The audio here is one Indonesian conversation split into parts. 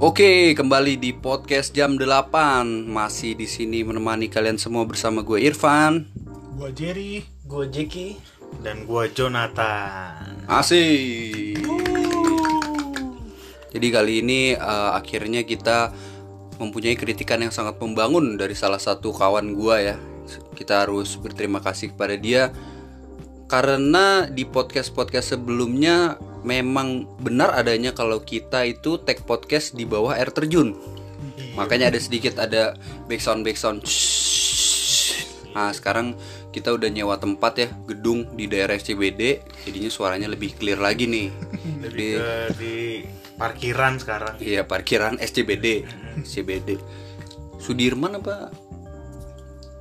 Oke, kembali di podcast jam 8 Masih di sini menemani kalian semua bersama gue Irfan. Gua Jerry, Gue Jeki. Dan gua Jonathan. Asik. Jadi kali ini eh, akhirnya kita mempunyai kritikan yang sangat membangun dari salah satu kawan gua ya. Kita harus berterima kasih kepada dia Karena di podcast-podcast sebelumnya memang benar adanya kalau kita itu tag podcast di bawah air terjun Makanya ada sedikit ada backsound backsound. Nah sekarang kita udah nyewa tempat ya gedung di daerah SCBD, jadinya suaranya lebih clear lagi nih. Jadi di parkiran sekarang. iya parkiran SCBD, SCBD. Sudirman apa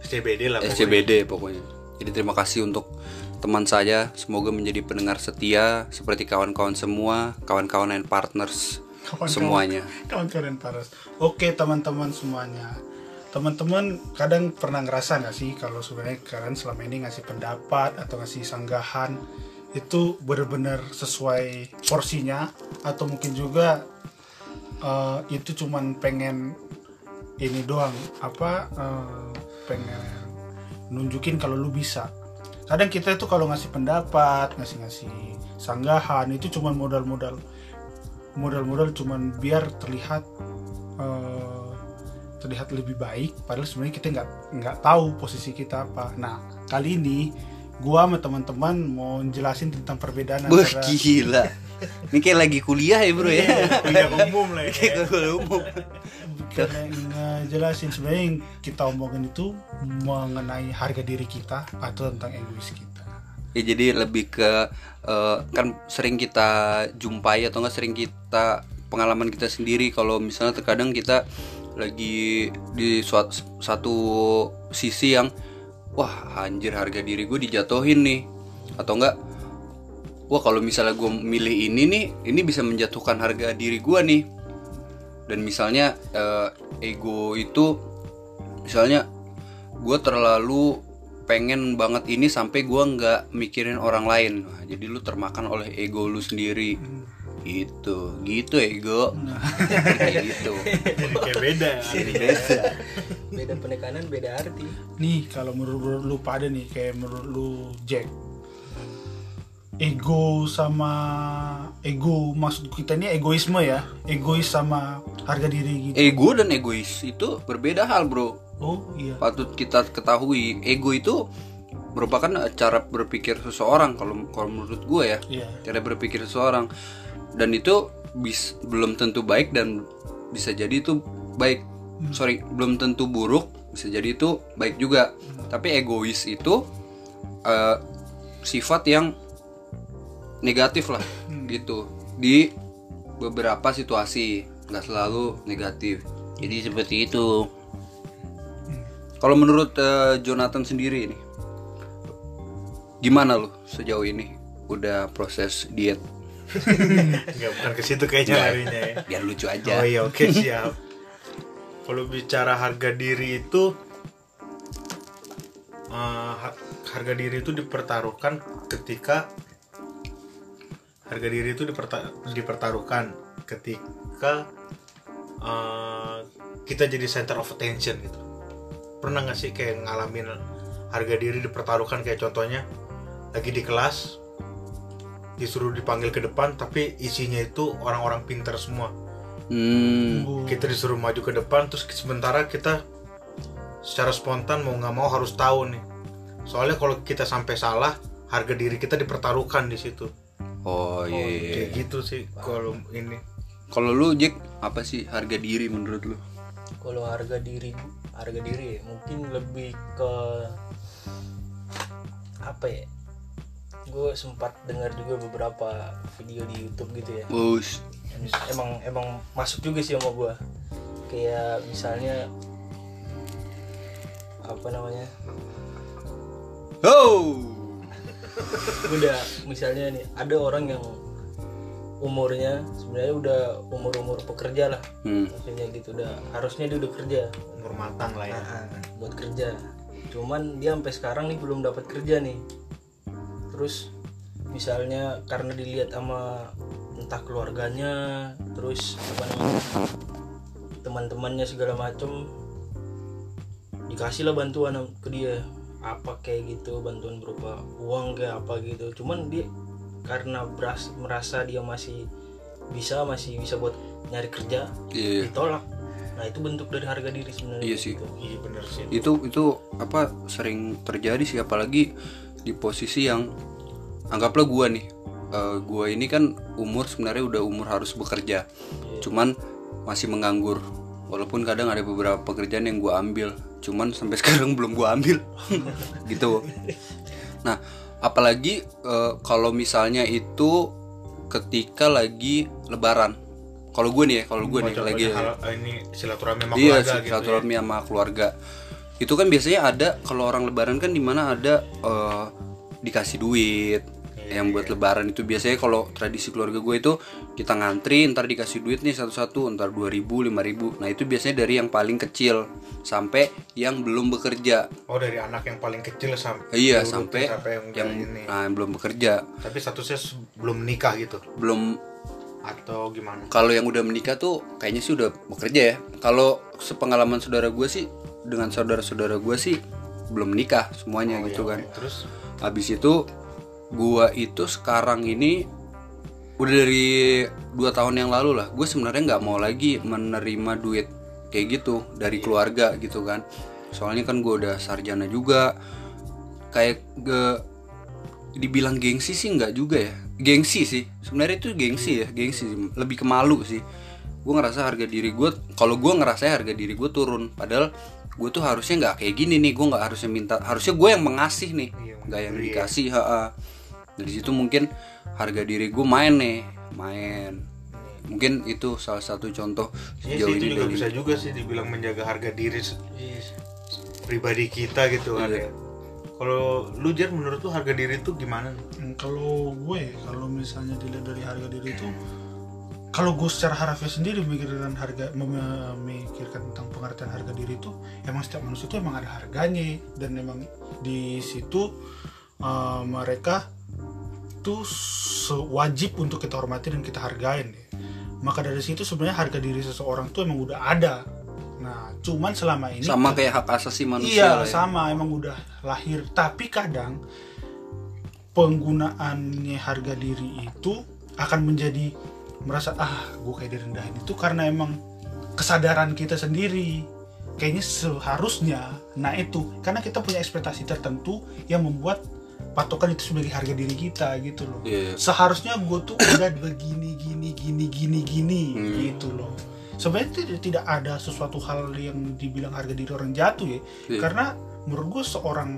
SCBD lah. pokoknya. SCBD pokoknya. Jadi terima kasih untuk teman saya, semoga menjadi pendengar setia seperti kawan-kawan semua, kawan-kawan and partners Kawan-kawan. semuanya. Kawan-kawan paras. Oke teman-teman semuanya. Teman-teman kadang pernah ngerasa nggak sih kalau sebenarnya kalian selama ini ngasih pendapat atau ngasih sanggahan itu benar-benar sesuai porsinya atau mungkin juga eh, itu cuman pengen ini doang apa eh, pengen nunjukin kalau lu bisa kadang kita itu kalau ngasih pendapat ngasih-ngasih sanggahan itu cuman modal-modal modal-modal cuman biar terlihat eh, terlihat lebih baik padahal sebenarnya kita nggak nggak tahu posisi kita apa nah kali ini gua sama teman-teman mau jelasin tentang perbedaan Wah antara gila. Ini kayak lagi kuliah ya bro ya. kuliah umum lah ya. Kayak kuliah umum. karena ngejelasin sebenarnya yang kita omongin itu mengenai harga diri kita atau tentang egois kita. Ya jadi lebih ke eh, kan sering kita jumpai atau enggak sering kita pengalaman kita sendiri. Kalau misalnya terkadang kita lagi di suatu satu sisi yang wah anjir harga diri gue dijatuhin nih. Atau enggak wah kalau misalnya gue milih ini nih ini bisa menjatuhkan harga diri gue nih. Dan misalnya eh, ego itu misalnya gue terlalu pengen banget ini sampai gue nggak mikirin orang lain. Nah, jadi lu termakan oleh ego lu sendiri. Gitu. Gitu ego. Kayak gitu. Kayak beda jadi beda. Beda penekanan beda arti. Nih kalau menurut lu pada nih kayak menurut lu Jack ego sama ego maksud kita ini egoisme ya. Egois sama harga diri gitu. Ego dan egois itu berbeda hal bro. Oh iya. Patut kita ketahui ego itu merupakan cara berpikir seseorang kalau kalau menurut gue ya. Iya. Cara berpikir seseorang. Dan itu bis, belum tentu baik dan bisa jadi itu baik. Sorry belum tentu buruk bisa jadi itu baik juga. Tapi egois itu eh, sifat yang negatif lah gitu. Di beberapa situasi nggak selalu negatif. Jadi seperti itu. Kalau menurut eh, Jonathan sendiri nih gimana lu sejauh ini udah proses diet? Nggak bukan ke situ kayaknya larinya ya. Biar lucu aja. Oh iya oke siap. Kalau bicara harga diri itu eh, ha- harga diri itu dipertaruhkan ketika harga diri itu diperta- dipertaruhkan ketika eh, kita jadi center of attention gitu. Pernah nggak sih kayak ngalamin harga diri dipertaruhkan? Kayak contohnya lagi di kelas disuruh dipanggil ke depan tapi isinya itu orang-orang pintar semua. Hmm, kita disuruh maju ke depan terus sementara kita secara spontan mau nggak mau harus tahu nih. Soalnya kalau kita sampai salah harga diri kita dipertaruhkan di situ oh iya. iya. kayak gitu sih kalau ini Kalau lu Jack apa sih harga diri menurut lu? Kalau harga diri Harga diri ya, mungkin lebih ke Apa ya Gue sempat dengar juga beberapa video di Youtube gitu ya Bus. emang emang masuk juga sih sama gua kayak misalnya apa namanya Oh. Udah misalnya nih ada orang yang umurnya sebenarnya udah umur umur pekerja lah. Hmm. maksudnya gitu udah harusnya dia udah kerja. Umur matang lah ya. Nah, buat kerja. Cuman dia sampai sekarang nih belum dapat kerja nih. Terus misalnya karena dilihat sama entah keluarganya terus apa namanya teman-temannya segala macem dikasih lah bantuan ke dia apa kayak gitu bantuan berupa uang kayak apa gitu. Cuman dia karena beras, merasa dia masih bisa masih bisa buat nyari kerja Iya, iya. ditolak. Nah itu bentuk dari harga diri sebenarnya Iya sih. gitu. iya bener sih. Itu itu apa sering terjadi sih apalagi di posisi yang anggaplah gua nih Eh, gua ini kan umur sebenarnya udah umur harus bekerja. Cuman masih menganggur. Walaupun kadang ada beberapa pekerjaan yang gua ambil cuman sampai sekarang belum gua ambil. Gitu. Nah apalagi eh, kalau misalnya itu ketika lagi lebaran. Kalau gue nih ya kalau gue nih lagi hal- ini silaturahmi sama iya keluarga gitu ya. silaturahmi sama keluarga. Itu kan biasanya ada kalau orang lebaran kan di mana ada eh, dikasih duit yang buat lebaran itu biasanya kalau tradisi keluarga gue itu kita ngantri ntar dikasih duit nih satu-satu ntar 2000 5000 nah itu biasanya dari yang paling kecil sampai yang belum bekerja. Oh dari anak yang paling kecil sampai iya sampai sampai yang, yang ini. nah, yang belum bekerja. Tapi statusnya belum menikah gitu? Belum. Atau gimana? Kalau yang udah menikah tuh kayaknya sih udah bekerja ya. Kalau sepengalaman saudara gue sih dengan saudara-saudara gue sih belum menikah semuanya Oh, gitu iya, kan. oke. terus? Habis itu gua itu sekarang ini udah dari dua tahun yang lalu lah. Gue sebenarnya nggak mau lagi menerima duit kayak gitu dari keluarga gitu kan. Soalnya kan gue udah sarjana juga. Kayak ge dibilang gengsi sih nggak juga ya. Gengsi sih. Sebenarnya itu gengsi ya. Gengsi sih. lebih ke malu sih. Gue ngerasa harga diri gue kalau gue ngerasa harga diri gue turun. Padahal gue tuh harusnya nggak kayak gini nih. Gue nggak harusnya minta harusnya gue yang mengasih nih. Iya, nggak yang memberi ya. dikasih ha dari situ mungkin harga diri gue main nih main mungkin itu salah satu contoh Iya sejauh sih itu ini juga dari bisa juga sih dibilang menjaga harga diri s- Iya. pribadi kita gitu kan Iya. ya. Kalau lu Jar menurut lu harga diri itu gimana. Hmm. Kalau gue kalau misalnya dilihat dari harga diri itu kalau gue secara harafiah sendiri memikirkan harga mem- memikirkan tentang pengertian harga diri itu emang setiap manusia itu emang ada harganya dan emang di situ uh, mereka se- wajib untuk kita hormati dan kita hargain deh. maka dari situ sebenarnya harga diri seseorang tuh emang udah ada. Nah cuman selama ini sama kayak hak asasi manusia Iya ya. sama emang udah lahir. Tapi kadang penggunaannya harga diri itu akan menjadi merasa ah gue kayak direndahin. Itu karena emang kesadaran kita sendiri. Kayaknya seharusnya nah itu. Karena kita punya ekspektasi tertentu yang membuat patokan itu sebagai harga diri kita gitu loh. Iya. seharusnya gue tuh udah begini gini gini gini gini Hmm. gitu loh. Sebenarnya tidak, tidak ada sesuatu hal yang dibilang harga diri orang jatuh ya. Iya. karena menurut gue seorang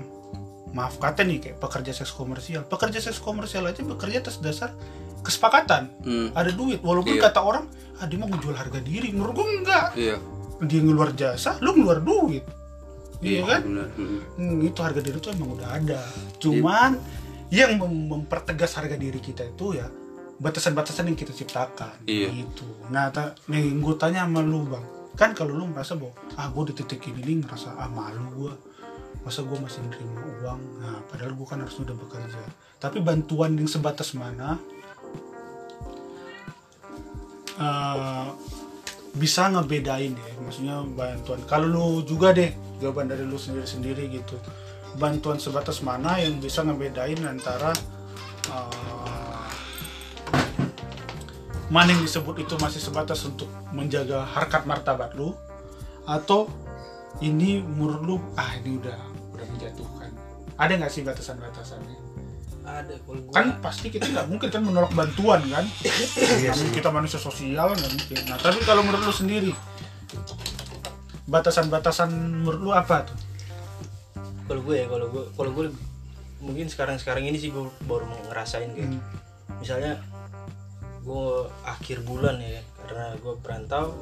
maaf kata nih kayak pekerja seks komersial. Pekerja seks komersial aja bekerja atas dasar kesepakatan. Hmm, ada duit. Walaupun Iya. kata orang ah dia mau ngejual harga diri. Menurut gue enggak. Iya. Dia ngeluar jasa lu ngeluar duit iya kan? benar. Hmm. Itu harga diri itu emang udah ada. Cuman yang mem- mempertegas harga diri kita itu ya batasan-batasan yang kita ciptakan. Iya. gitu. Nah ta- nih gue tanya sama lu bang. Kan kalau lu merasa bahwa ah gue di titik ini nih ngerasa ah malu gue masa gue masih nerima uang? Nah padahal gue kan harus udah bekerja. Tapi bantuan yang sebatas mana? Eh, bisa ngebedain ya maksudnya bantuan. Kalau lu juga deh jawaban dari lu sendiri sendiri gitu. Bantuan sebatas mana yang bisa ngebedain antara eh, mana yang disebut itu masih sebatas untuk menjaga harkat martabat lu atau ini menurut lu ah ini udah udah menjatuhkan. Ada nggak sih batasan-batasannya ada kalau gua. Kan pasti kita nggak mungkin kan menolak bantuan kan? Namun kita manusia sosial nggak mungkin. Nah tapi kalau menurut lu sendiri batasan-batasan menurut lu apa tuh? Kalau gue ya kalau gue kalau gue mungkin sekarang sekarang ini sih gue baru ngerasain kayak Hmm. misalnya gue akhir bulan ya karena gue perantau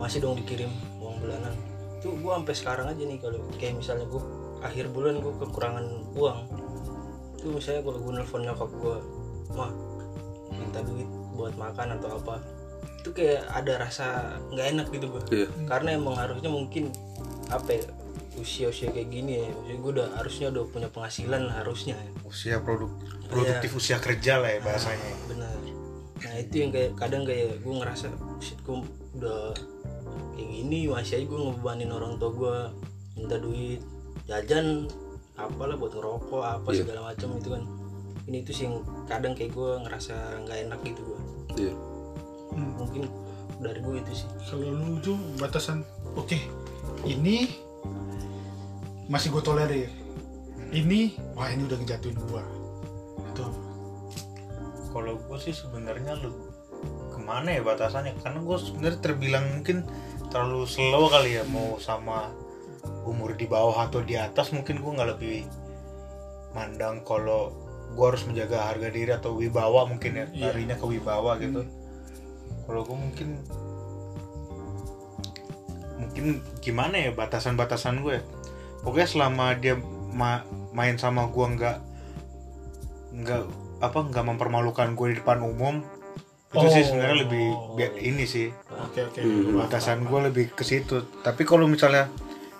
masih dong dikirim uang bulanan. Itu gue sampai sekarang aja nih kalau kayak misalnya gue akhir bulan gue kekurangan uang itu misalnya kalau gue nelfon nyokap gue mah minta duit buat makan atau apa itu kayak ada rasa nggak enak gitu gue Iya. karena emang harusnya mungkin apa ya usia-usia kayak gini ya maksudnya gue udah harusnya udah punya penghasilan harusnya ya. Usia produk produktif Iya. usia kerja lah ya bahasanya. benar nah itu yang kayak kadang kayak gue ngerasa shit gue udah kayak gini masih aja gue ngebebanin orang tua gue minta duit jajan apalah buat ngerokok apa Iya. segala macam itu kan ini itu sih yang kadang kayak gue ngerasa nggak enak gitu gue Iya. Hmm. mungkin dari gue itu sih kalau lu tuh batasan oke ini masih gue tolerir ini wah ini udah ngejatuhin gua itu apa? kalau gue sih sebenarnya lu ke mana ya batasannya karena gue sebenarnya terbilang mungkin terlalu slow kali ya mau sama umur di bawah atau di atas mungkin gue nggak lebih mandang kalau gue harus menjaga harga diri atau wibawa mungkin ya Iya. larinya ke wibawa gitu kalau gue mungkin mungkin gimana ya batasan-batasan gue ya pokoknya selama dia ma- main sama gue nggak nggak apa nggak mempermalukan gue di depan umum itu sih Oh. sebenarnya lebih bi- ini sih oke oke Hmm. batasan gue lebih ke situ tapi kalau misalnya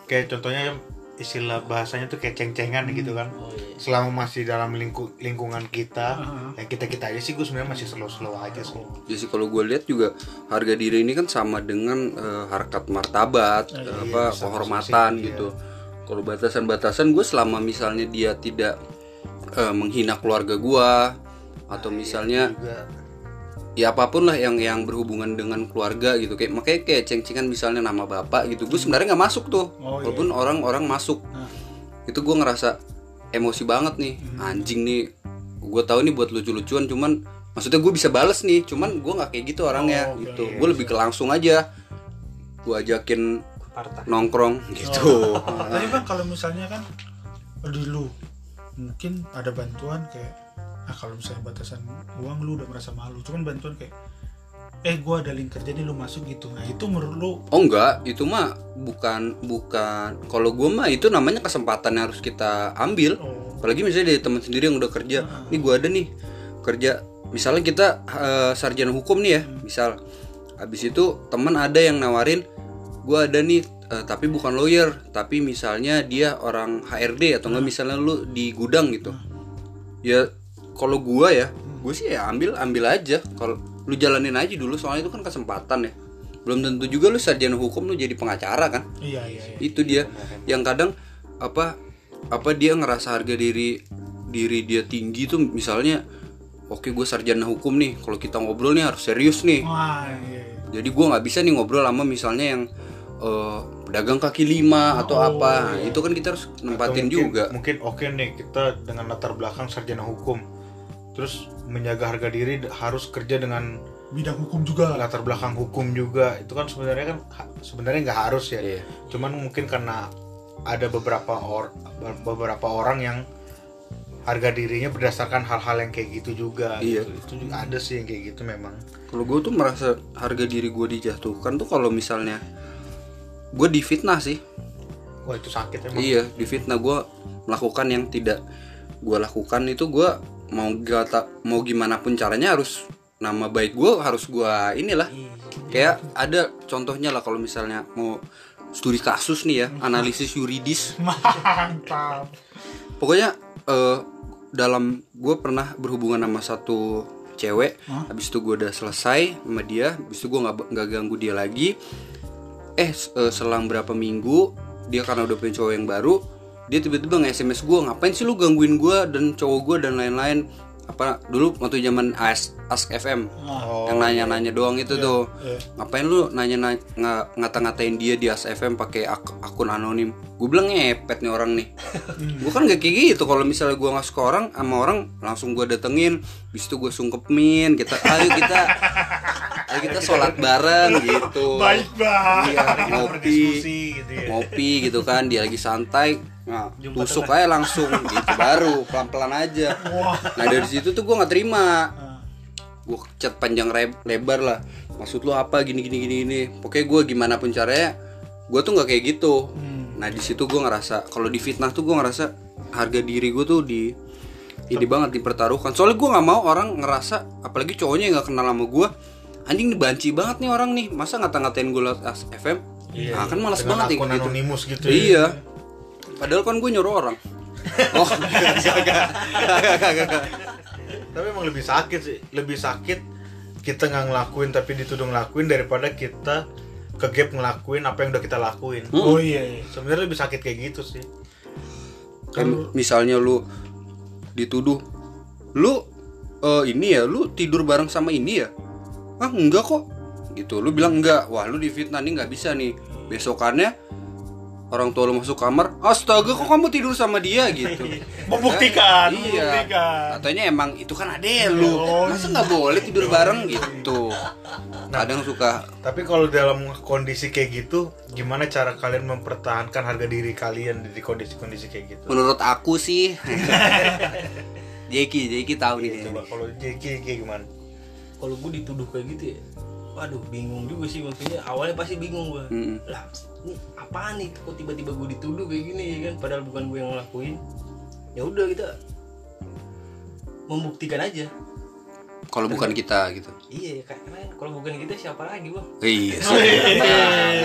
kayak contohnya istilah bahasanya tuh kayak ceng-cengan gitu kan oh iya selama masih dalam lingku- lingkungan kita Heeh. ya kita kita aja sih gue sebenarnya masih slow-slow aja sih Ya sih kalau gue lihat juga harga diri ini kan sama dengan eh, harkat martabat, eh, iya, apa kehormatan iya. gitu. Kalau batasan-batasan gue selama misalnya dia tidak eh, menghina keluarga gue atau misalnya juga ya apa pun lah yang yang berhubungan dengan keluarga gitu. Kayak makanya kayak ceng-cengan misalnya nama bapak gitu gue sebenarnya nggak masuk tuh. Oh, iya. walaupun orang-orang masuk. Nah. itu gue ngerasa emosi banget nih. Anjing nih gue tahu nih buat lucu-lucuan cuman maksudnya gue bisa bales nih cuman gue nggak kayak gitu orangnya Oh, oke, gitu. iya, gue lebih ke langsung aja. Gue ajakin partai. nongkrong gitu. Tapi kan kalau misalnya kan di lu mungkin ada bantuan kayak nah kalau misalnya batasan uang lu udah merasa malu cuman bantuan kayak eh gua ada link kerja nih lu masuk gitu nah itu menurut lu Oh enggak, itu mah bukan bukan. Kalau gue mah itu namanya kesempatan yang harus kita ambil. oh, Apalagi misalnya dari teman sendiri yang udah kerja. Nih gue ada nih kerja. Misalnya kita eh, sarjana hukum nih ya, misal. Habis itu teman ada yang nawarin, gue ada nih eh, tapi bukan lawyer, tapi misalnya dia orang HRD atau enggak misalnya lu di gudang gitu. Ya kalau gua ya, gue sih ya ambil ambil aja. Kalau lu jalanin aja dulu, soalnya itu kan kesempatan ya. Belum tentu juga lu sarjana hukum lu jadi pengacara kan? iya iya iya Itu dia yang kadang apa apa dia ngerasa harga diri diri dia tinggi tuh misalnya oke gue sarjana hukum nih kalau kita ngobrol nih harus serius nih wah iya, iya. jadi gue nggak bisa nih ngobrol sama misalnya yang eh, pedagang kaki lima atau apa Nah, itu kan kita harus nempatin mungkin- juga mungkin oke nih kita dengan latar belakang sarjana hukum terus menjaga harga diri harus kerja dengan bidang hukum juga. latar belakang hukum juga. Itu kan sebenarnya kan sebenarnya nggak harus ya. Iya. cuman mungkin karena ada beberapa or beberapa orang yang harga dirinya berdasarkan hal-hal yang kayak gitu juga Iya. gitu. itu juga ada sih yang kayak gitu memang. Kalau gue tuh merasa harga diri gue dijatuhkan tuh kalau misalnya gue difitnah sih. Wah itu sakit emang. Iya, di fitnah gue melakukan yang tidak gue lakukan itu gue mau gata, mau gimana pun caranya harus nama baik gue harus gue inilah. Kayak ada contohnya lah kalau misalnya mau studi kasus nih ya analisis yuridis. Mantap. Pokoknya eh, dalam gue pernah berhubungan sama satu cewek habis itu gue udah selesai sama dia habis itu gue nggak nggak ganggu dia lagi. Eh eh, selang berapa minggu dia karena udah punya cowok yang baru dia tiba-tiba nge sms gue ngapain sih lu gangguin gue dan cowok gue dan lain-lain? Apa dulu waktu zaman Ask, Ask FM Oh, yang nanya-nanya doang itu tuh. iya. ngapain lu nanya nanya ngata-ngatain dia di Ask FM pakai ak- akun anonim? Gue bilang ngepet nih orang nih. Gue kan gak kayak gitu kalau misalnya gue nggak suka orang sama orang langsung gue datengin bis itu gue sungkepin kita ayo kita ayo kita sholat bareng gitu. Baik banget. Iya ngopi gitu ya. ngopi gitu kan dia lagi santai nah, tusuk aja langsung gitu baru pelan-pelan aja. Nah dari situ tuh gue nggak terima. Gue chat panjang lebar lah. Maksud lu apa gini gini gini gini. Pokoknya gue gimana pun caranya gue tuh nggak kayak gitu. Nah di situ gue ngerasa kalau di fitnah tuh gue ngerasa harga diri gue tuh di ini banget dipertaruhkan. Soalnya gue nggak mau orang ngerasa apalagi cowoknya nggak kenal sama gue anjing nih banci banget nih orang nih. Masa ngata-ngatain gue lewat FM nah, kan malas dengan banget ya gitu. gitu ya. iya padahal kan gue nyuruh orang. Oh tapi emang lebih sakit sih. Lebih sakit kita nggak ngelakuin tapi dituduh ngelakuin daripada kita ke gap ngelakuin apa yang udah kita lakuin. Hmm. oh iya, iya. sebenarnya lebih sakit kayak gitu sih. Kan misalnya lu dituduh lu eh, ini ya lu tidur bareng sama ini ya? Ah enggak kok. Gitu. Lu bilang enggak. Wah lu difitnah nih nggak bisa nih. Besokannya orang tua lu masuk kamar astaga kok kamu tidur sama dia? gitu. Membuktikan iya. membuktikan. Katanya emang itu kan ade lu. Oh, masa nggak boleh tidur bareng gitu? Kadang suka tapi kalau dalam kondisi kayak gitu gimana cara kalian mempertahankan harga diri kalian di kondisi-kondisi kayak gitu? Menurut aku sih. Jeki Jeki tahu nih coba. kalau Jeki kayak gimana? Kalau gue dituduh kayak gitu ya waduh bingung juga sih maksudnya. Awalnya pasti bingung gue Mm-mm. lah ini apaan nih? Kok tiba-tiba gue dituduh kayak gini ya kan? Padahal bukan gue yang ngelakuin. Ya udah kita membuktikan aja. Kalau bukan kita gitu iya ya kan kalau bukan kita siapa lagi bang Iya.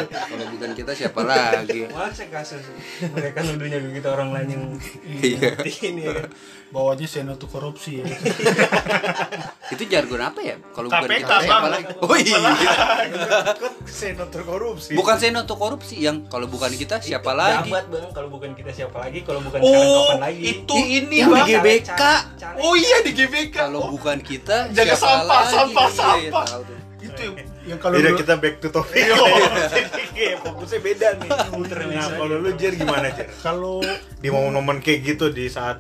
Kalau bukan kita siapa lagi? masa kasus mereka nuduhnya kita orang lain yang Iya. ini ya bawanya seno tuh korupsi ya Itu jargon apa ya? Kalau bukan kita siapa Bang. lagi? Oh iya. kan senator korupsi Bukan seno tuh korupsi yang kalau bukan kita siapa lagi? jabat bang kalau bukan kita siapa lagi kalau bukan sekarang oh kapan lagi itu ini Yang di bang GBK. Oh iya di GBK Kalau oh, bukan kita Jaga siapa sampah, lagi? sampah, Iya, sampah. tuh. itu yang, yang kalau dulu- kita back to topic Iya. Jadi kayak fokusnya beda nih Nah kalau lu Jer gimana Jer? kalau Di momen-momen kayak gitu di saat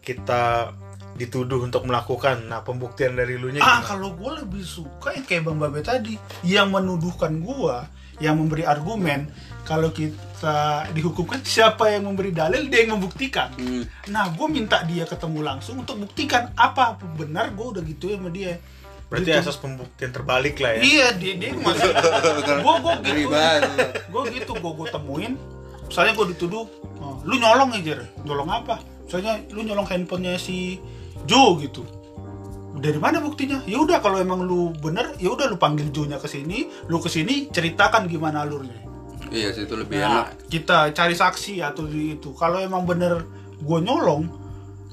kita dituduh untuk melakukan Nah pembuktian dari lu nya ah gimana? kalau gue lebih suka yang kayak bang Babe tadi yang menuduhkan gua yang memberi argumen kalau kita dihukumkan siapa yang memberi dalil dia yang membuktikan Hmm. nah gue minta dia ketemu langsung untuk buktikan apa benar gue udah gitu sama dia Berarti Gitu. asas pembuktian terbalik lah ya. Iya dia dia masih gue gue gitu. Gue gitu gue gue temuin. Misalnya gue dituduh oh, lu nyolong aja nyolong apa? Misalnya lu nyolong handphonenya si Joe gitu. Dari mana buktinya? Ya udah kalau emang lu bener ya udah lu panggil Joe nya ke sini lu ke sini ceritakan gimana alurnya. Iya, sih itu lebih Nah, enak. kita cari saksi atau di itu. Kalau emang bener gue nyolong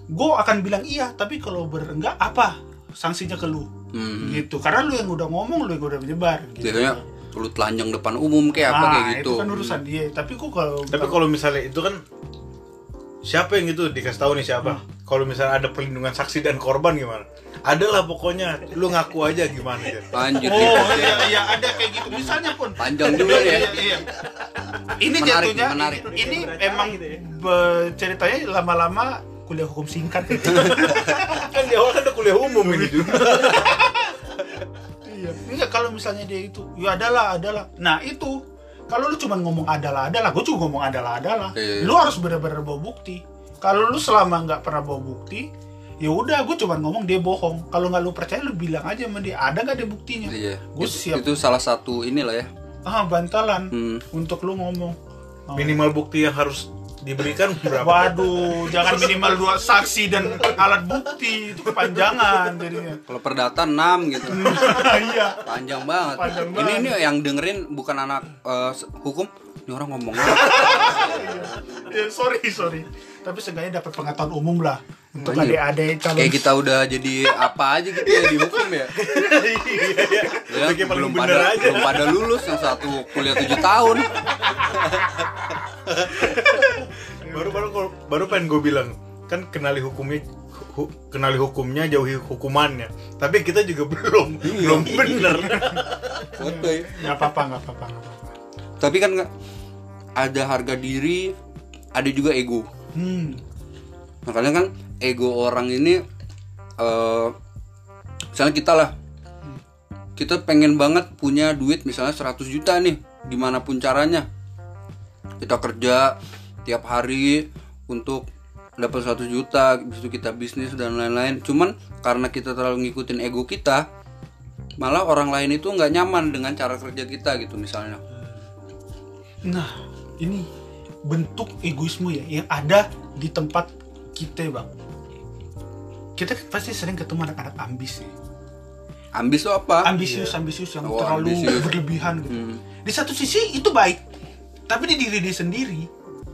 gue akan bilang iya tapi kalau bener enggak apa sanksinya ke lu Hmm. gitu karena lu yang udah ngomong lu yang udah menyebar gitu. Biasanya lu telanjang depan umum kayak apa Nah, kayak gitu. itu kan urusan dia tapi kok kalau Tapi kalau misalnya itu kan siapa yang itu dikasih tahu nih siapa? Kalau misalnya ada perlindungan saksi dan korban gimana? Adalah pokoknya lu ngaku aja gimana Jer? Anjir. Oh gitu. iya iya ada kayak gitu misalnya pun Panjang juga ya. Iya, iya. Ini Menarik, jatuhnya menarik. ini Beracara emang gitu ya. ceritanya lama-lama kuliah hukum singkat. kan di awal kan udah kuliah umum ini juga. iya. Enggak kalau misalnya dia itu ya adalah adalah. Nah itu kalau lu cuma ngomong adalah adalah, gue juga ngomong adalah adalah. Iya, iya. Lu harus benar-benar bawa bukti. Kalau lu selama nggak pernah bawa bukti, ya udah gue cuma ngomong dia bohong. Kalau nggak lu percaya lu bilang aja sama dia ada nggak dia buktinya. Iya. Gue Itu, siap. itu salah satu inilah ya. Ah bantalan Hmm. untuk lu ngomong. Minimal bukti yang harus diberikan berapa? Waduh, jangan minimal dua saksi dan alat bukti itu kepanjangan jadinya. Kalau perdata 6 gitu. Iya. Panjang banget. Panjang ini banget. ini yang dengerin bukan anak se- hukum. Ini orang ngomong? Ya, sorry sorry. Tapi seenggaknya dapat pengetahuan umum lah untuk Banyak. adik-adik calon. Kayak kita udah jadi apa aja gitu ya di hukum ya. Ya, Kayak paling belum pada aja. belum pada lulus yang satu kuliah 7 tahun. baru baru baru pengen gue bilang kan kenali hukumnya hu- kenali hukumnya jauhi hukumannya tapi kita juga belum belum bener Oke. Nggak apa-apa, nggak apa-apa, nggak apa-apa. Tapi kan ada harga diri, ada juga ego. Hmm. Makanya kan ego orang ini eh misalnya kita lah kita pengen banget punya duit misalnya 100 juta nih gimana pun caranya kita kerja tiap hari untuk dapat 100 juta habis itu kita bisnis dan lain-lain cuman karena kita terlalu ngikutin ego kita malah orang lain itu nggak nyaman dengan cara kerja kita gitu misalnya Nah, ini bentuk egoisme ya yang ada di tempat kita, Bang. Kita pasti sering ketemu anak-anak ambis ya. ambis tuh apa Ambisius, ambisius yang Oh, terlalu ambisius. berlebihan gitu. Hmm. Di satu sisi itu baik, tapi di diri dia sendiri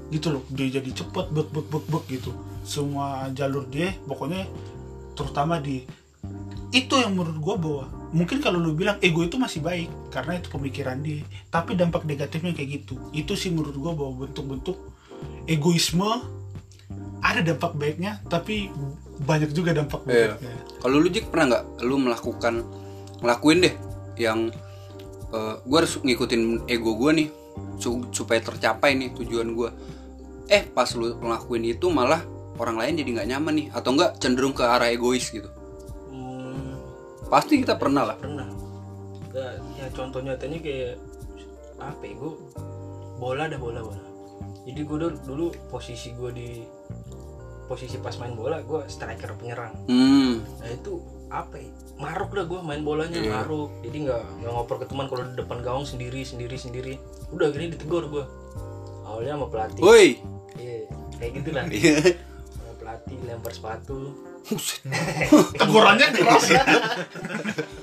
gitu loh. Dia jadi cepet bek bek bek bek gitu. Semua jalur dia pokoknya terutama di itu yang menurut gua bahwa mungkin kalau lu bilang ego itu masih baik karena itu pemikiran dia tapi dampak negatifnya kayak gitu itu sih menurut gua bahwa bentuk-bentuk egoisme ada dampak baiknya tapi banyak juga dampak Iya. buruknya Kalau lu Jik pernah nggak lu melakukan ngelakuin deh yang eh gue harus ngikutin ego gue nih supaya tercapai nih tujuan gue. Eh pas lu ngelakuin itu malah orang lain jadi nggak nyaman nih atau enggak cenderung ke arah egois gitu. Hmm, Pasti kita pernah lah. pernah Nggak, ya contoh nyatanya kayak apa ya gue bola dah bola bola jadi gue dulu, dulu posisi gue di posisi pas main bola gue striker penyerang Hmm. nah itu apa ya maruk dah gue main bolanya Iya. maruk. Jadi nggak nggak ngoper ke teman kalau di depan gawang sendiri sendiri sendiri. Udah gini ditegur gue awalnya sama pelatih. Woi. iya kayak gitulah. Iya. sama pelatih lempar sepatu. Tegurannya keras ya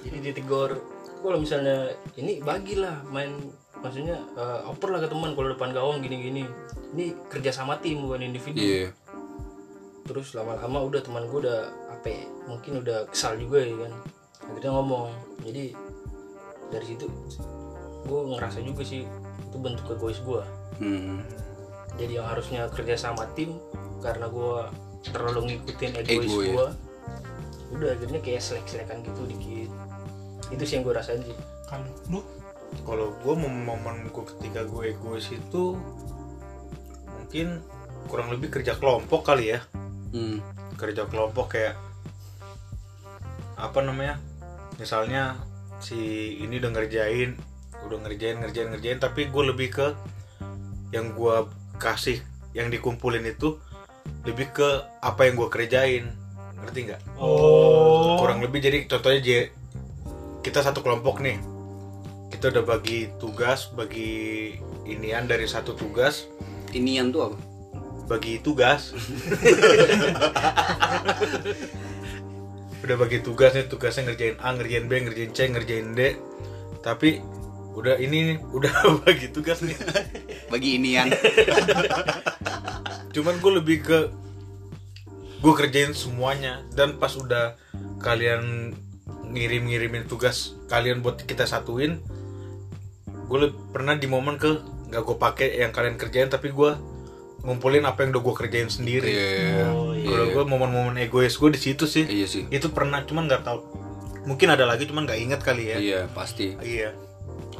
jadi ditegur kalau misalnya ini bagilah main maksudnya eh, oper lah ke teman kalau depan gawang gini-gini. Ini kerja sama tim bukan individu. Iya. terus lama-lama udah teman gue udah ya, mungkin udah kesal juga ya kan akhirnya ngomong jadi dari situ gue ngerasa juga sih itu bentuk egois gue Hmm. jadi yang harusnya kerja sama tim karena gue terlalu ngikutin egois Ego, ya. gue udah akhirnya kayak selek-selekan gitu dikit itu sih yang gue rasain sih kalau lu kalau gue momen gue ketika gue egois itu mungkin kurang lebih kerja kelompok kali ya Hmm. kerja kelompok kayak apa namanya misalnya si ini udah ngerjain udah ngerjain ngerjain ngerjain tapi gue lebih ke yang gue kasih yang dikumpulin itu lebih ke apa yang gue kerjain. Ngerti nggak? Oh. Kurang lebih jadi contohnya J kita satu kelompok nih. Kita udah bagi tugas bagi inian dari satu tugas. Ini yang tuh apa? bagi tugas udah bagi tugas nih tugasnya ngerjain A ngerjain B ngerjain C ngerjain D. Tapi udah ini nih, udah bagi tugas nih. Bagi ini yang. Cuman gue lebih ke gue kerjain semuanya. Dan pas udah kalian ngirim-ngirimin tugas kalian buat kita satuin gue pernah di momen ke nggak gue pakai yang kalian kerjain tapi gue ngumpulin apa yang udah gue kerjain sendiri Iya. Oh, iya. kalau gue momen-momen egois gue di situ sih Iya sih. itu pernah cuman nggak tahu mungkin ada lagi cuman nggak inget kali ya Iya, pasti. iya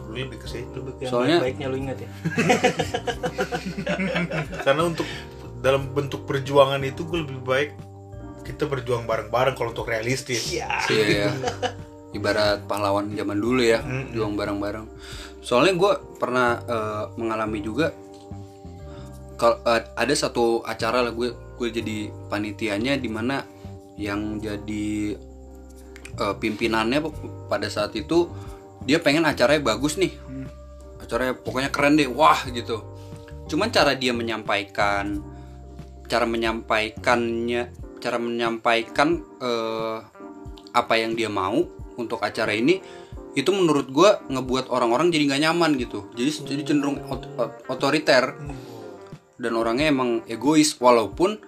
Lu lebih ke situ lebih ke yang Soalnya- baiknya lu ingat ya karena untuk dalam bentuk perjuangan itu gue lebih baik kita berjuang bareng-bareng kalau untuk realistis iya Iya. Ibarat pahlawan zaman dulu ya, Mm-mm. juang bareng-bareng. Soalnya gue pernah eh, mengalami juga kal- eh, ada satu acara lah gue gue jadi panitianya di mana yang jadi eh, pimpinannya pada saat itu dia pengen acaranya bagus nih. Acaranya pokoknya keren deh, wah gitu. Cuman cara dia menyampaikan cara menyampaikannya cara menyampaikan eh, apa yang dia mau untuk acara ini itu menurut gua ngebuat orang-orang jadi nggak nyaman gitu jadi jadi cenderung ot- ot- otoriter dan orangnya emang egois walaupun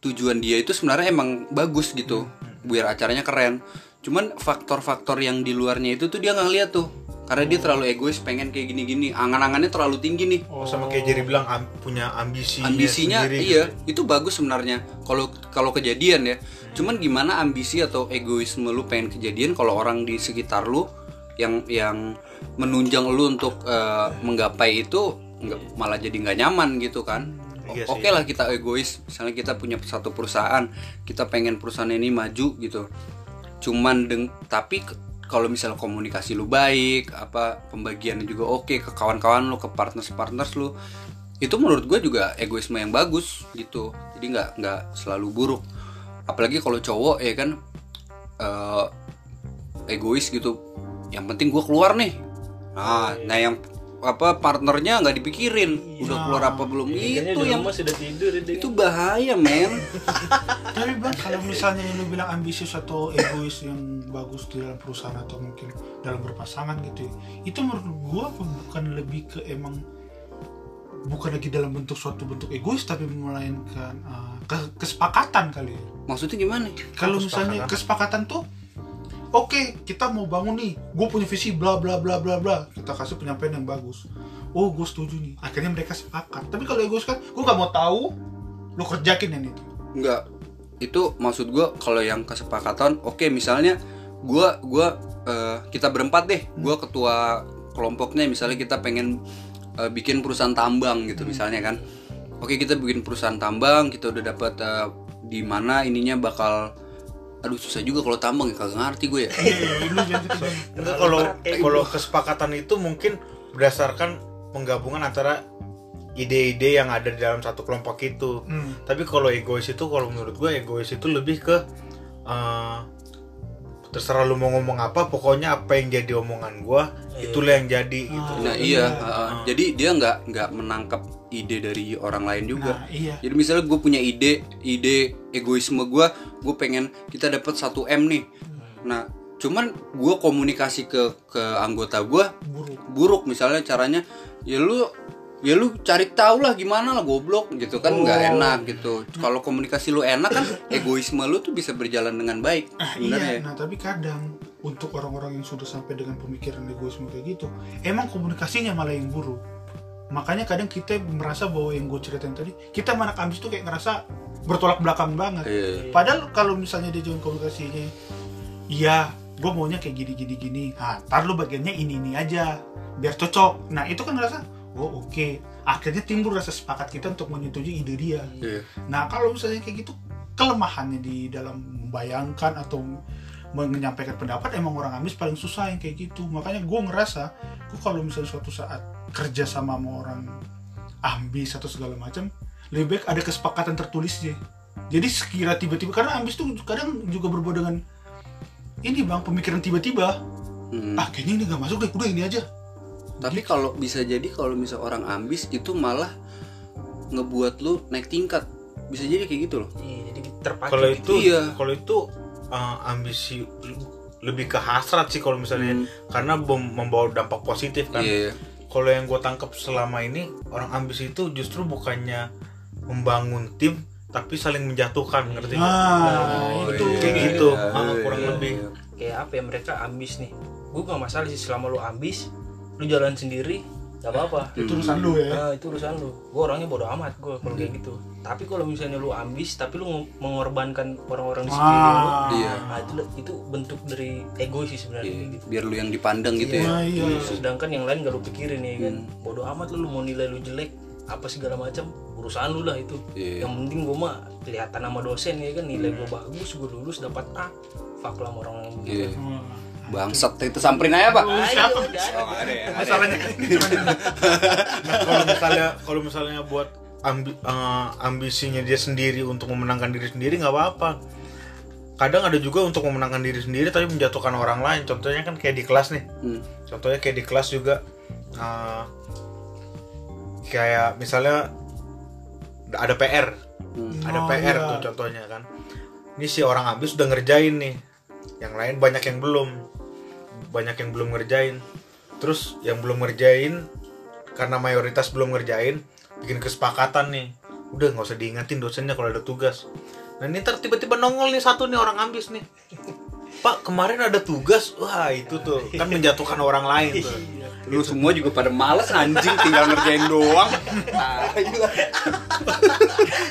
tujuan dia itu sebenarnya emang bagus gitu biar acaranya keren. Cuman faktor-faktor yang di luarnya itu tuh dia nggak lihat tuh karena dia terlalu egois pengen kayak gini-gini. Angan-angannya terlalu tinggi nih. Oh, sama kayak Jerry bilang am- punya ambisi ambisinya sendiri iya gitu. itu bagus sebenarnya. Kalau kalau kejadian ya. Cuman gimana ambisi atau egoisme lu pengen kejadian kalau orang di sekitar lu yang yang menunjang lu untuk eh, menggapai itu nggak malah jadi nggak nyaman gitu kan. Iya oke lah kita egois misalnya kita punya satu perusahaan kita pengen perusahaan ini maju gitu. Cuman deng tapi kalau misalnya komunikasi lu baik apa pembagiannya juga oke ke kawan-kawan lu ke partners partners lu itu menurut gue juga egoisme yang bagus gitu. Jadi nggak nggak selalu buruk. Apalagi kalau cowok ya kan eh, egois gitu. Yang penting gue keluar nih. Nah nah yang apa partnernya nggak dipikirin. Udah keluar apa belum Akhirnya itu yang rumah sudah tidur ya, itu bahaya men. Tapi bang, kalau misalnya lu bilang ambisius atau egois yang bagus di dalam perusahaan atau mungkin dalam berpasangan gitu, ya, itu menurut gua bukan lebih ke emang bukan lagi dalam bentuk suatu bentuk egois tapi melainkan uh, ke- kesepakatan kali ya. maksudnya gimana? Kalau misalnya kesepakatan tuh, oke kita mau bangun nih. Gue punya visi bla bla bla bla bla. Kita kasih penyampaian yang bagus. Oh gue setuju nih. Akhirnya mereka sepakat. Tapi kalau egois kan gue nggak mau tahu lo kerjakin yang itu. Enggak. Itu maksud gua kalau yang kesepakatan, oke misalnya gua gua eh, kita berempat deh. Gua ketua kelompoknya misalnya kita pengen eh, bikin perusahaan tambang gitu misalnya kan. Oke, kita bikin perusahaan tambang, kita udah dapat eh, di mana ininya bakal aduh susah juga kalau tambang ya kagak ngerti gue ya. ini jangan kita Enggak kalau kalau kesepakatan itu mungkin berdasarkan penggabungan antara ide-ide yang ada di dalam satu kelompok itu. Hmm. Tapi kalau egois itu kalau menurut gue egois itu lebih ke eh, terserah lu mau ngomong apa, pokoknya apa yang jadi omongan gue itulah yang jadi gitu. Nah iya, heeh. jadi dia nggak nggak menangkap ide dari orang lain juga. nah iya Jadi misalnya gue punya ide, ide egoisme gue, gue pengen kita dapat 1 m nih. Nah, cuman gue komunikasi ke ke anggota gue buruk buruk misalnya caranya, ya lu ya lu cari tahu lah gimana lah goblok gitu kan nggak enak gitu. Kalau komunikasi lu enak kan egoisme lu tuh bisa berjalan dengan baik. Ah, iya, ya. nah tapi kadang untuk orang-orang yang sudah sampai dengan pemikiran egoisme kayak gitu, emang komunikasinya malah yang buruk. Makanya kadang kita merasa bahwa yang gue ceritain tadi, kita mana ambis tuh kayak ngerasa bertolak belakang banget. Iya. Padahal kalau misalnya dia jalan komunikasinya, iya, gue maunya kayak gini gini gini. Nah, tar lu bagiannya ini ini aja, biar cocok. Nah itu kan ngerasa, oh oke. Akhirnya timbul rasa sepakat kita untuk menyetujui ide dia. Iya. Nah kalau misalnya kayak gitu kelemahannya di dalam membayangkan atau menyampaikan pendapat emang orang ambis paling susah yang kayak gitu makanya gue ngerasa gue kalau misalnya suatu saat kerja sama sama orang ambis atau segala macam lebih baik ada kesepakatan tertulisnya jadi sekira tiba-tiba karena ambis tuh kadang juga berbuat dengan ini bang pemikiran tiba-tiba Hmm. ah kayaknya ini nggak masuk deh udah ini aja Tapi kalau bisa jadi kalau misal orang ambis itu malah ngebuat lu naik tingkat. Bisa jadi kayak gitu loh. Iya, jadi terpacu Kalau gitu. itu Iya. kalau itu eh, ambisi lebih ke hasrat sih kalau misalnya Hmm. karena membawa dampak positif kan. Iya. Kalau yang gue tangkap selama ini orang ambisi itu justru bukannya membangun tim tapi saling menjatuhkan ngerti nggak? ah itu kayak iya, gitu. iya, Ah, iya, kurang iya. lebih. kayak apa ya mereka ambis nih gue gak masalah sih selama lu ambis lu jalan sendiri gak apa-apa itu urusan lu ya Nah, itu urusan lu. Gue orangnya bodoh amat gue kalau kayak gitu. Tapi kalau misalnya lu ambis, tapi lu ng- mengorbankan orang-orang di sekeliling lu, ah Iya. nah, itu itu bentuk dari egois sih sebenarnya Iya, gitu. biar lu yang dipandang gitu ya. nah iya Sedangkan yang lain gak lu pikirin ya kan. Bodoh amat lu, lu mau nilai lu jelek apa segala macam urusan lu lah itu. Iya. Yang penting gue mah kelihatan sama dosen ya kan nilai gue bagus, gue lulus dapat A. Fuck lah orang yang begitu. Iya. Bangsat itu samperin aja, Pak. Ayo, udah. Oh, ada ya. masalahnya Nah, kalau misalnya kalau misalnya buat ambi- eh, ambisinya dia sendiri untuk memenangkan diri sendiri nggak apa-apa. Kadang ada juga untuk memenangkan diri sendiri tapi menjatuhkan orang lain. Contohnya kan kayak di kelas nih. Hmm. Contohnya kayak di kelas juga eh, kayak misalnya ada PR, ada Oh, PR iya. tuh contohnya kan. Ini si orang ambis udah ngerjain nih. Yang lain banyak yang belum. Banyak yang belum ngerjain. Terus yang belum ngerjain karena mayoritas belum ngerjain bikin kesepakatan nih. Udah nggak usah diingetin dosennya kalau ada tugas. Nah ini ntar tiba-tiba nongol nih satu nih orang ambis nih. Pak kemarin ada tugas, wah itu tuh kan menjatuhkan orang lain tuh. Lu semua juga pada males anjing tinggal ngerjain doang.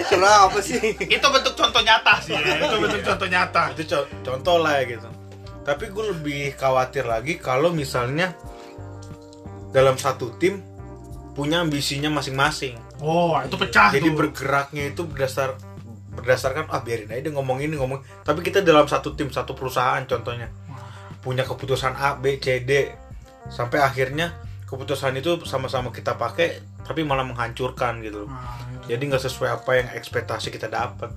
Kenapa sih? itu bentuk contoh nyata sih ya. itu bentuk contoh nyata itu co- contoh lah ya gitu tapi gue lebih khawatir lagi kalau misalnya dalam satu tim punya ambisinya masing-masing. Oh itu pecah jadi tuh. bergeraknya itu berdasar berdasarkan ah biarin aja dia ngomong ini ngomong tapi kita dalam satu tim satu perusahaan contohnya. Punya keputusan A B C D. Sampai akhirnya keputusan itu sama-sama kita pakai tapi malah menghancurkan gitu Nah, itu. jadi nggak sesuai apa yang ekspektasi kita dapat.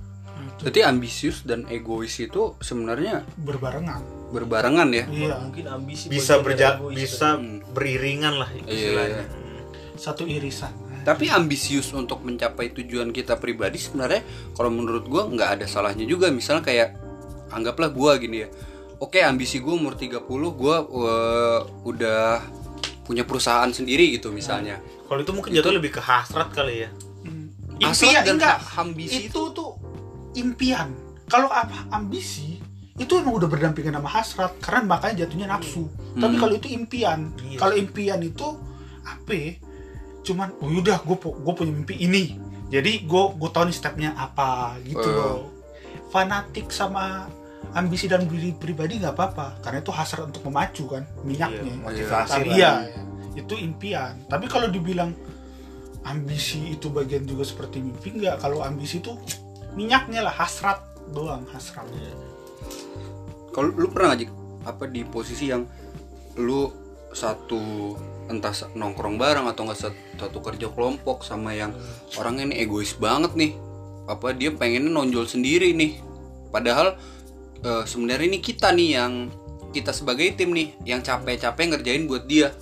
Berarti ambisius dan egois itu sebenarnya berbarengan berbarengan ya. iya Mungkin ambisi bisa berja egois, bisa Hmm. beriringan lah istilahnya satu irisan Tapi ambisius untuk mencapai tujuan kita pribadi sebenarnya kalau menurut gua nggak ada salahnya juga. Misalnya kayak anggaplah gua gini ya. Oke, ambisi gua umur 30 gua uh, udah punya perusahaan sendiri gitu misalnya. kalau itu mungkin jatuh lebih ke hasrat kali ya Hasrat impian enggak ambisi itu tuh impian kalau apa ambisi itu emang udah berdampingan sama hasrat karena makanya jatuhnya nafsu. Tapi kalau itu impian Iya. kalau impian itu apa ya? cuman oh yaudah gue gue punya mimpi ini. Jadi gue gue tahu nih stepnya apa gitu Eh. loh. Fanatik sama ambisi dan diri pribadi nggak apa-apa. Karena itu hasrat untuk memacu kan minyaknya. Iya, motivasi tapi iya itu impian. Tapi kalau dibilang ambisi itu bagian juga seperti mimpi nggak? Kalau ambisi itu minyaknya lah hasrat doang hasrat Kalau lu pernah nggak Jik, apa di posisi yang lu satu entah nongkrong bareng atau enggak satu kerja kelompok sama yang orangnya ini egois banget nih. Apa dia pengennya nonjol sendiri nih. Padahal eh, sebenarnya ini kita nih yang kita sebagai tim nih yang capek-capek ngerjain buat dia.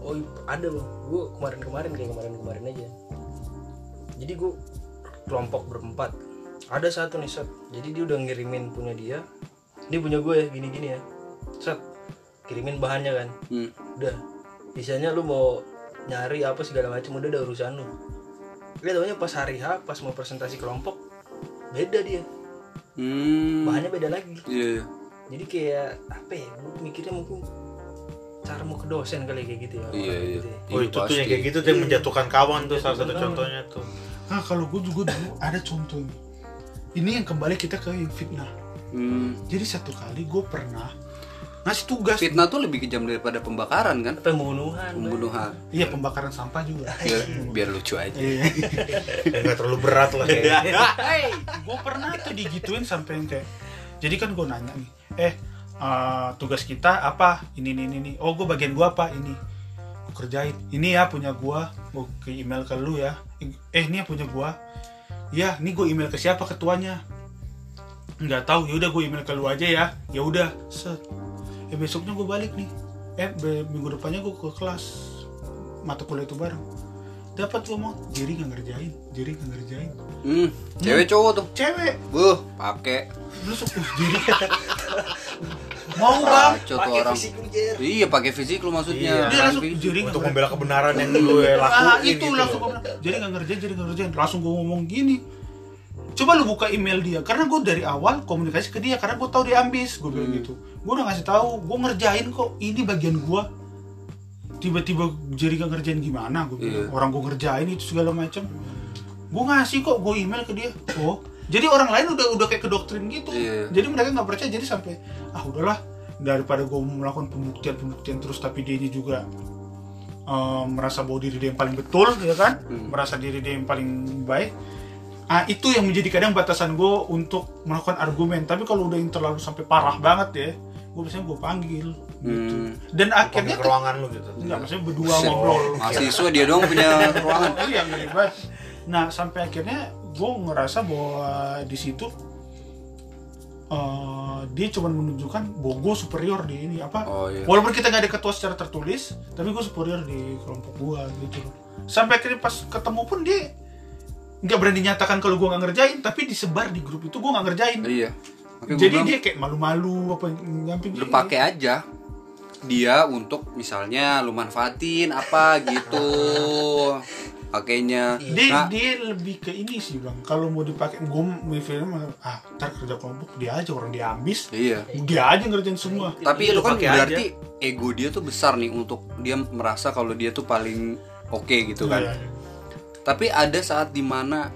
oh ada loh gue kemarin-kemarin kayak kemarin-kemarin aja jadi gue kelompok berempat ada satu nih set jadi dia udah ngirimin punya dia ini punya gue ya gini-gini ya set kirimin bahannya kan Hmm. udah bisanya lu mau nyari apa segala macam udah ada urusan lu lihat taunya pas hari H pas mau presentasi kelompok beda dia Hmm. bahannya beda lagi Iya. iya. jadi kayak apa ya gue mikirnya mungkin cara mau ke dosen kali kayak gitu ya Iya, iya. gitu ya. Oh Iya, itu tuh yang kayak gitu tuh yang menjatuhkan kawan tuh salah satu kawan. contohnya tuh. nah kalau gue juga dulu ada contohnya ini yang kembali kita ke fitnah Hmm. jadi satu kali gue pernah ngasih tugas. Fitnah tuh lebih kejam daripada pembakaran kan? pembunuhan. Pembunuhan. iya pembakaran sampah juga. Ya, biar lucu aja. Iya. Nggak terlalu berat lah kayak. gue pernah tuh digituin sampai yang kayak jadi kan gue nanya nih eh eh, tugas kita apa? Ini ini ini, ini. Oh gue bagian gue apa? Ini. Gue kerjain. Ini ya punya gue gue ke email ke lu ya. Eh ini ya punya gue ya ini gue email ke siapa? Ketuanya nggak tahu ya udah gue email ke lu aja ya. Ya udah. Set. Eh besoknya gue balik nih. Eh be- minggu depannya gue ke kelas. Mata kuliah itu bareng. Dapat gue mau. Jadi nggak ngerjain. Jadi nggak ngerjain. Hmm. Cewek cowok tuh. cewek. Buh, pakai. lu suka jadi mau bang? Tuh orang. Iya, pakai fisik lu maksudnya. dia langsung Fisik. jadi Untuk membela kebenaran yang lu ya lakuin itu gitu. langsung jadi nggak ngerjain jadi nggak ngerjain. Langsung gue ngomong gini coba lu buka email dia karena gue dari awal komunikasi ke dia karena gue tahu dia ambis gue bilang gitu. Gue udah ngasih tahu gue ngerjain kok ini bagian gue tiba-tiba jadi nggak ngerjain gimana gue bilang Iya. orang gue ngerjain itu segala macam gue ngasih kok gue email ke dia. Oh jadi orang lain udah udah kayak ke doktrin gitu. Iya. jadi mereka nggak percaya jadi sampai ah udahlah daripada gue melakukan pembuktian pembuktian terus tapi dia juga eh, merasa bahwa diri dia yang paling betul ya kan? Merasa diri dia yang paling baik ah itu yang menjadi kadang batasan gue untuk melakukan argumen tapi kalau udah yang terlalu sampai parah banget ya gue biasanya gue panggil gitu Hmm. dan akhirnya Panggil ke ruangan lu gitu. enggak maksudnya berdua Set. ngobrol Mahasiswa dia doang punya ruangan. Oh iya. Nah sampai akhirnya gue ngerasa bahwa di situ eh, dia cuma menunjukkan bahwa gue superior di ini apa? Oh iya. Walaupun kita nggak ada ketua secara tertulis, tapi gue superior di kelompok gue gitu. Sampai akhirnya pas ketemu pun dia nggak berani nyatakan kalau gue nggak ngerjain, tapi disebar di grup itu gue nggak ngerjain. Iya. Makanya Jadi dia kayak malu-malu apa nyamping lu pakai aja. Dia untuk misalnya lu manfaatin apa gitu. Pakainya. Dia nah. dia lebih ke ini sih bang. Kalau mau dipakai gue mikirnya ah ntar kerja kelompok dia aja orang dia ambis iya. Dia aja ngerjain semua. Tapi Iya, itu kan berarti ego dia tuh besar nih untuk dia merasa kalau dia tuh paling oke gitu kan. Iya. Tapi ada saat di mana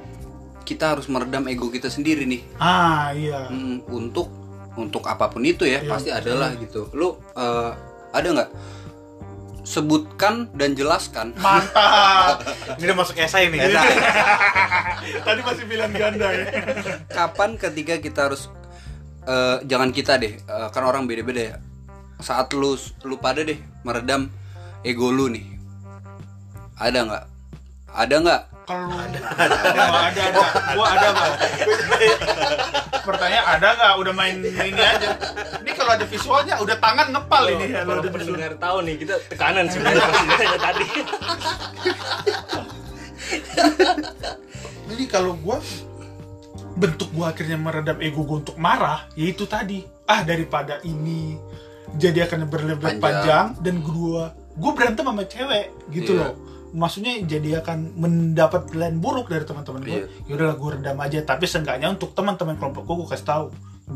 kita harus meredam ego kita sendiri nih. Ah iya. Mm, untuk untuk apa pun itu ya Iya, pasti betul. ada lah gitu. Lu eh, ada nggak? Sebutkan dan jelaskan. Mantap. Ini udah masuk esai nih. Nah, tadi masih bilang ganda ya. Kapan ketika kita harus eh, jangan kita deh eh, kan orang beda-beda ya. Saat lu lu pada deh meredam ego lu nih. Ada nggak ada nggak? Kalau ada ada ada. Gua ada bang. Pertanyaan ada nggak? Udah main ini aja. Ini kalau ada visualnya udah tangan ngepal ini. Ya kalau ada visual. pendengar tahu nih kita tekanan sebenarnya tadi. Jadi kalau gua bentuk gua akhirnya meredam ego gua untuk marah yaitu tadi. Ah daripada ini jadi akan berlebihan Panjang. panjang dan kedua gua berantem sama cewek gitu Iya. loh maksudnya jadi akan mendapat pilihan buruk dari teman-teman gue Iya. ya udahlah gue redam aja tapi seenggaknya untuk teman-teman kelompok gue gue kasih tahu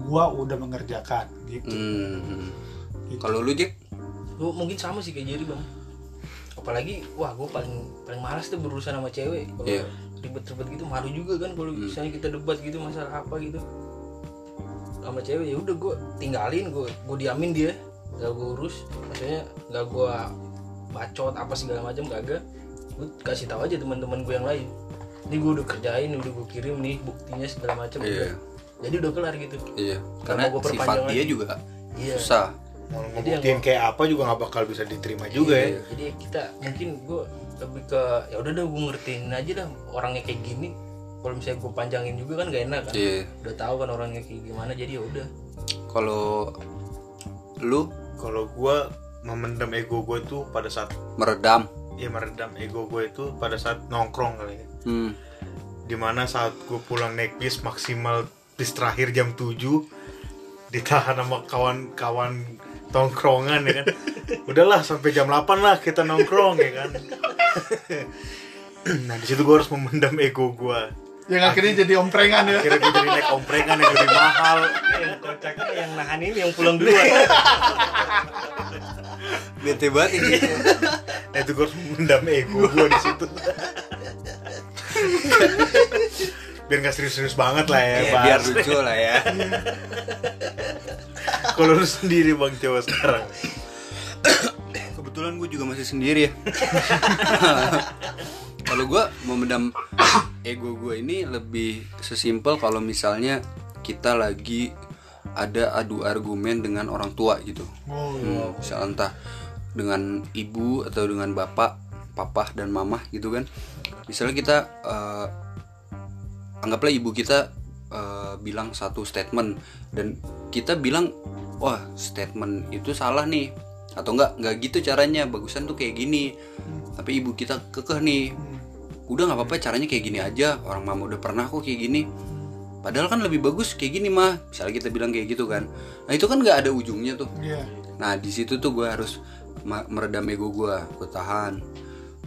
gua udah mengerjakan gitu. Hmm. Gitu. Kalau lu Jack? Lu mungkin sama sih kayak jadi bang apalagi wah gue paling paling malas tuh berurusan sama cewek kalau Iya. ribet-ribet gitu malu juga kan kalau misalnya kita debat gitu masalah apa gitu sama cewek ya udah gue tinggalin gue gue diamin dia gak gue urus maksudnya gak gue bacot apa segala macam kagak gue kasih tahu aja teman-teman gue yang lain ini gue udah kerjain udah gue kirim nih buktinya segala macam Iya. udah. jadi udah kelar gitu Iya. Karena gua sifat dia lagi. juga Iya. susah. mau ngebuktiin kayak apa juga nggak bakal bisa diterima juga ya jadi kita mungkin gue lebih ke ya udah dah gue ngertiin aja dah orangnya kayak gini kalau misalnya gue panjangin juga kan gak enak kan Iya. udah tahu kan orangnya kayak gimana jadi ya udah Kalau lu kalau gue memendam ego gue tuh pada saat meredam. Ya meredam ego gue itu pada saat nongkrong kali ya. Hmm. di mana saat gue pulang naik bis maksimal bis terakhir jam 7 ditahan sama kawan-kawan tongkrongan ya kan? Udahlah sampai jam 8 lah kita nongkrong ya kan? Nah di situ gue harus memendam ego gue Yang akhirnya jadi omprengan ya. akhirnya gue jadi naik omprengan yang lebih mahal yang kocaknya yang nahan ini yang pulang duluan Bete banget ini. nah itu gue harus memendam ego gue di situ biar gak serius-serius banget lah ya Ya, Bang. biar lucu lah ya. kalau lu sendiri bang coba sekarang Kebetulan gue juga masih sendiri ya. Kalau gue memendam ego gue ini lebih sesimpel kalau misalnya kita lagi ada adu argumen dengan orang tua gitu. Oh, Hmm, misal entah dengan ibu atau dengan bapak, papa dan mama gitu kan. Misalnya kita eh, anggaplah ibu kita eh, bilang satu statement dan kita bilang wah statement itu salah nih. Atau enggak enggak gitu caranya bagusan tuh kayak gini. Tapi ibu kita kekeh nih udah nggak apa-apa caranya kayak gini aja orang mama udah pernah kok kayak gini padahal kan lebih bagus kayak gini mah misalnya kita bilang kayak gitu kan nah itu kan nggak ada ujungnya tuh Iya. Nah di situ tuh gue harus meredam ego gue, gue tahan.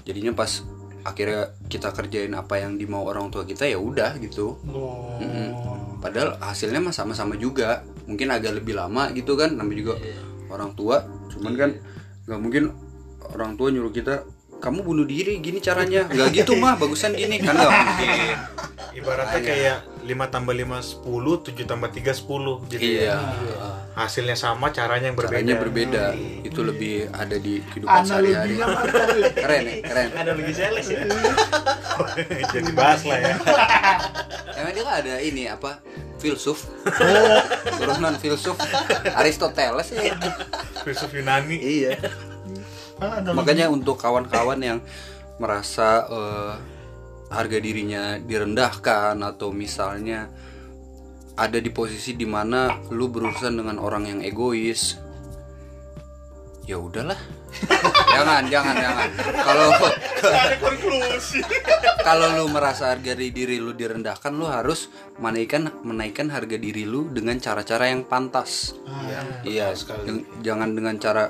Jadinya pas akhirnya kita kerjain apa yang dimau orang tua kita ya udah gitu. Oh. Mm-mm. Padahal hasilnya mah sama-sama juga. Mungkin agak lebih lama gitu kan, namanya juga orang tua. Cuman kan nggak mungkin orang tua nyuruh kita kamu bunuh diri gini caranya. Nggak gitu mah bagusan gini. Kan nggak mungkin ibaratnya kayak 5 tambah 5 10 7 tambah 3 10 gitu iya. ya. hasilnya sama caranya yang berbeda. Caranya berbeda. Itu lebih ada di kehidupan sehari-hari. keren ya keren. Ada lagi sales ya. Jadi bahas lah ya. Emang dia kan ada ini apa? Filsuf. Turunan filsuf Aristoteles ya. filsuf Yunani. Iya. Ah, Makanya untuk kawan-kawan yang merasa eh, harga dirinya direndahkan atau misalnya ada di posisi di mana lu berurusan dengan orang yang egois ya udahlah. Jangan jangan jangan. Kalau kalau lu merasa harga diri lu direndahkan lu harus menaikkan menaikkan harga diri lu dengan cara-cara yang pantas. Iya jang- jangan dengan cara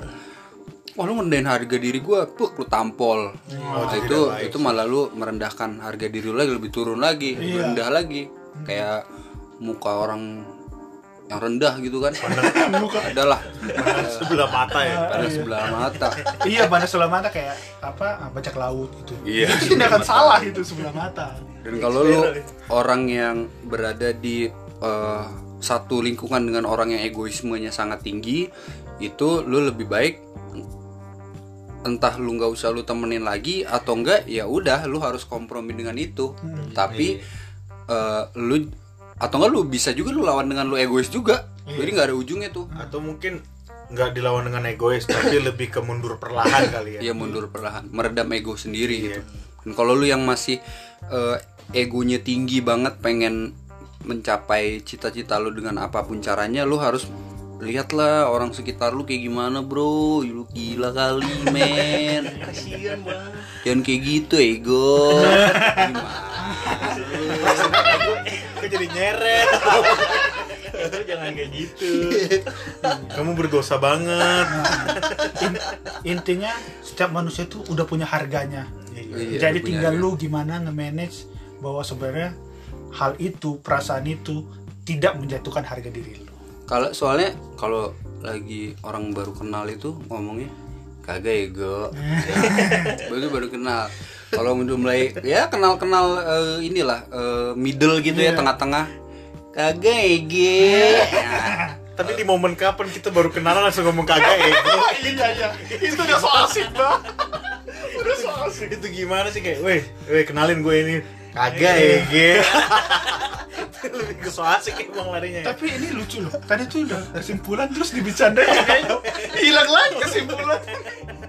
Wah lu ngerendahin harga diri gua, puk lu tampol. Nah, itu itu malah lu merendahkan harga diri lu lagi lebih turun lagi, lebih rendah lagi. Kayak muka orang yang rendah gitu kan. Adalah sebelah mata ya pada sebelah mata. Iya, pada sebelah mata kayak apa? ah, Bajak laut gitu. Iya. Ini akan salah itu sebelah mata. Dan kalau lu orang yang berada di eh, satu lingkungan dengan orang yang egoismenya sangat tinggi, itu lu lebih baik entah lu nggak usah lu temenin lagi atau enggak ya udah lu harus kompromi dengan itu. Tapi eh, lu atau enggak lu bisa juga lu lawan dengan lu egois juga. Jadi nggak ada ujungnya tuh. atau mungkin nggak dilawan dengan egois tapi lebih ke mundur perlahan kali ya Iya mundur perlahan, meredam ego sendiri Iya. gitu. Dan kalau lu yang masih eh, egonya tinggi banget pengen mencapai cita-cita lu dengan apa pun caranya, lu harus lihatlah orang sekitar lu kayak gimana bro, lu gila kali men. kasihan bang Jangan kayak gitu ego. Gimana? jadi nyeret itu jangan kayak gitu kamu berdosa banget In- intinya setiap manusia itu udah punya harganya. Iya, Jadi punya tinggal harga. lu gimana nge-manage bahwa sebenarnya hal itu, perasaan itu tidak menjatuhkan harga diri lu Kalau soalnya kalau lagi orang baru kenal itu ngomongnya kagak ya go. baru baru kenal. Kalau udah mulai ya kenal-kenal eh, inilah eh, middle gitu ya tengah-tengah. Kagak ya Tapi di momen kapan kita baru kenalan langsung ngomong kagak ya? iya iya itu udah so asik bang udah so asik itu gimana sih kayak, weh, weh kenalin gue ini kagak ya, Ge. Lebih ke so asik emang larinya. ya. tapi ini lucu loh tadi tuh udah kesimpulan terus dibicarain hilang lagi kesimpulan